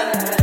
che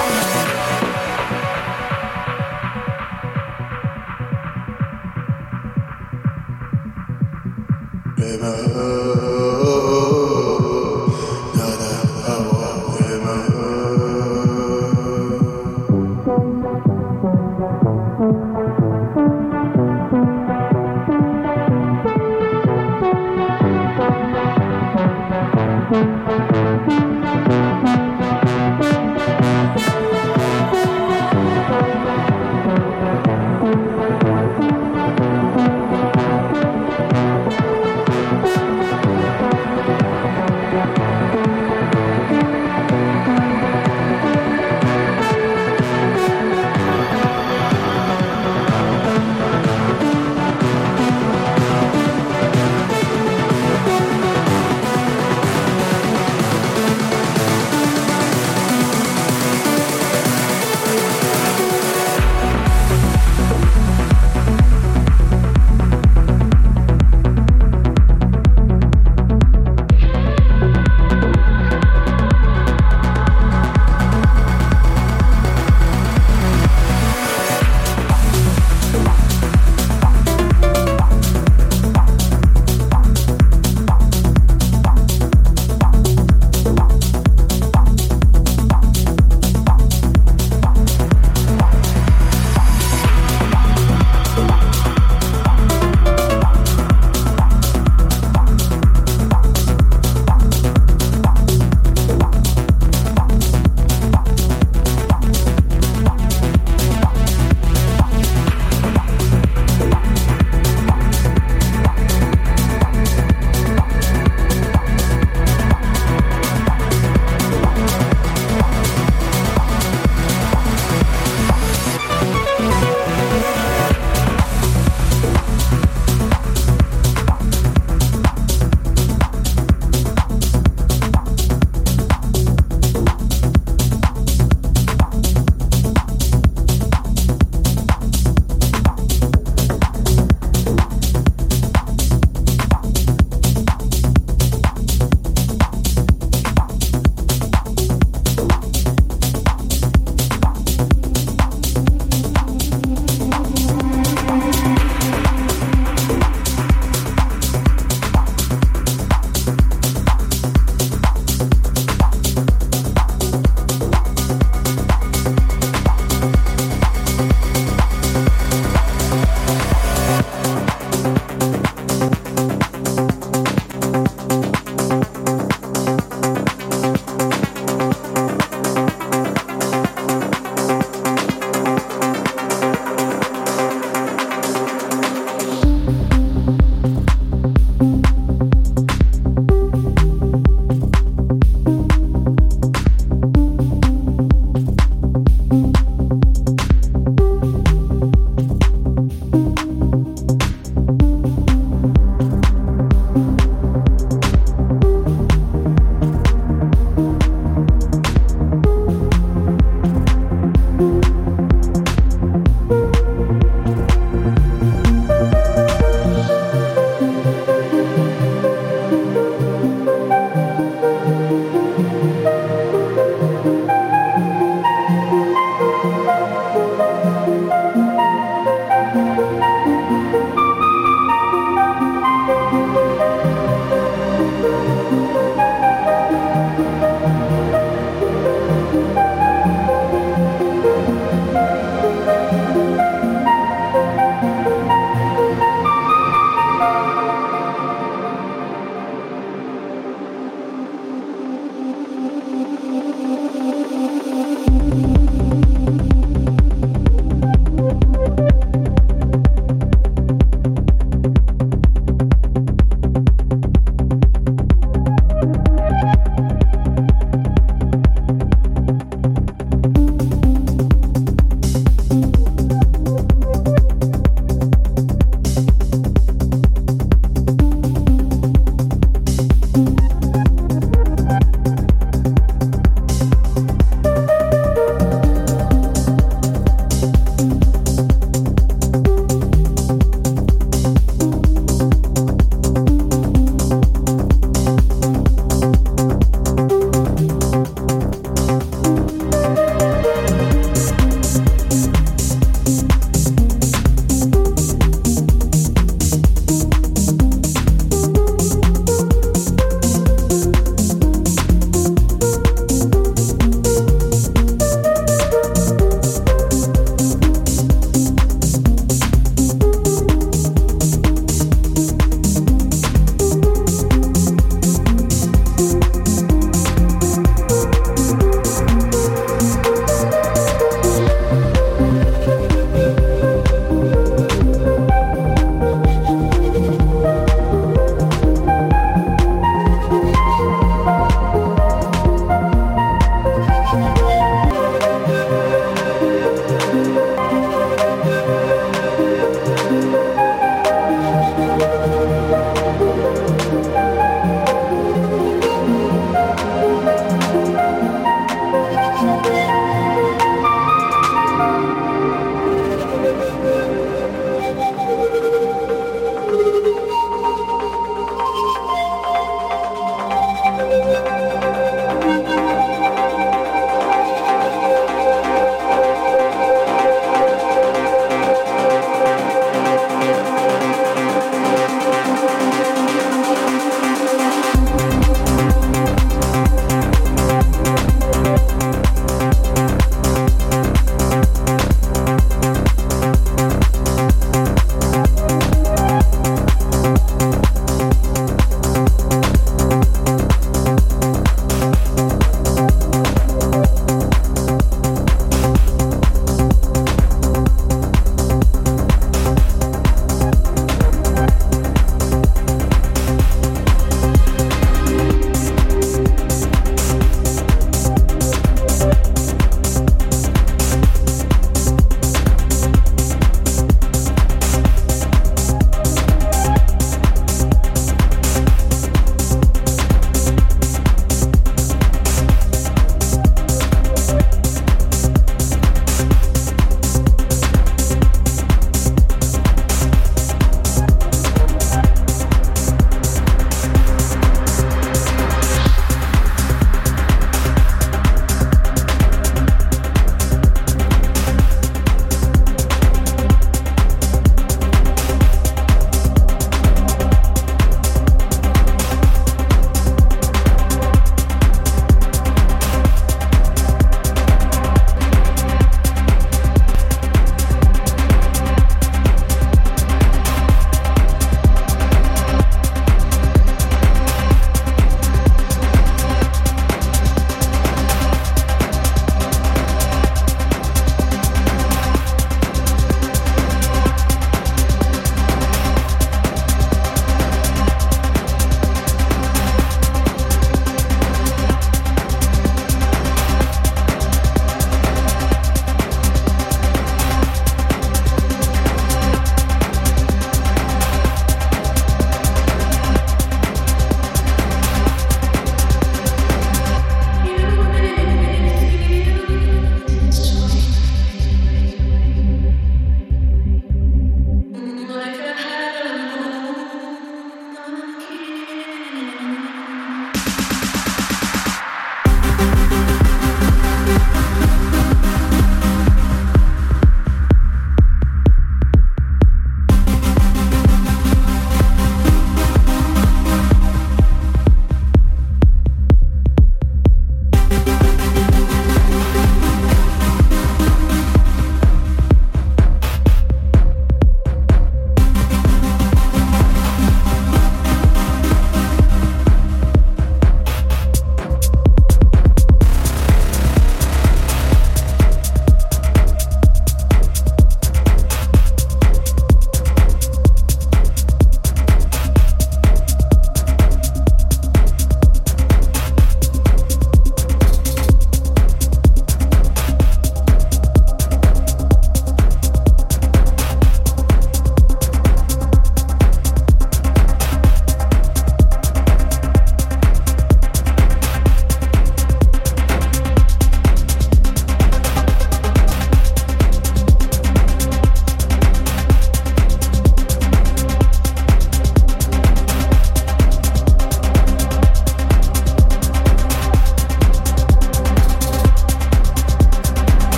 Bye.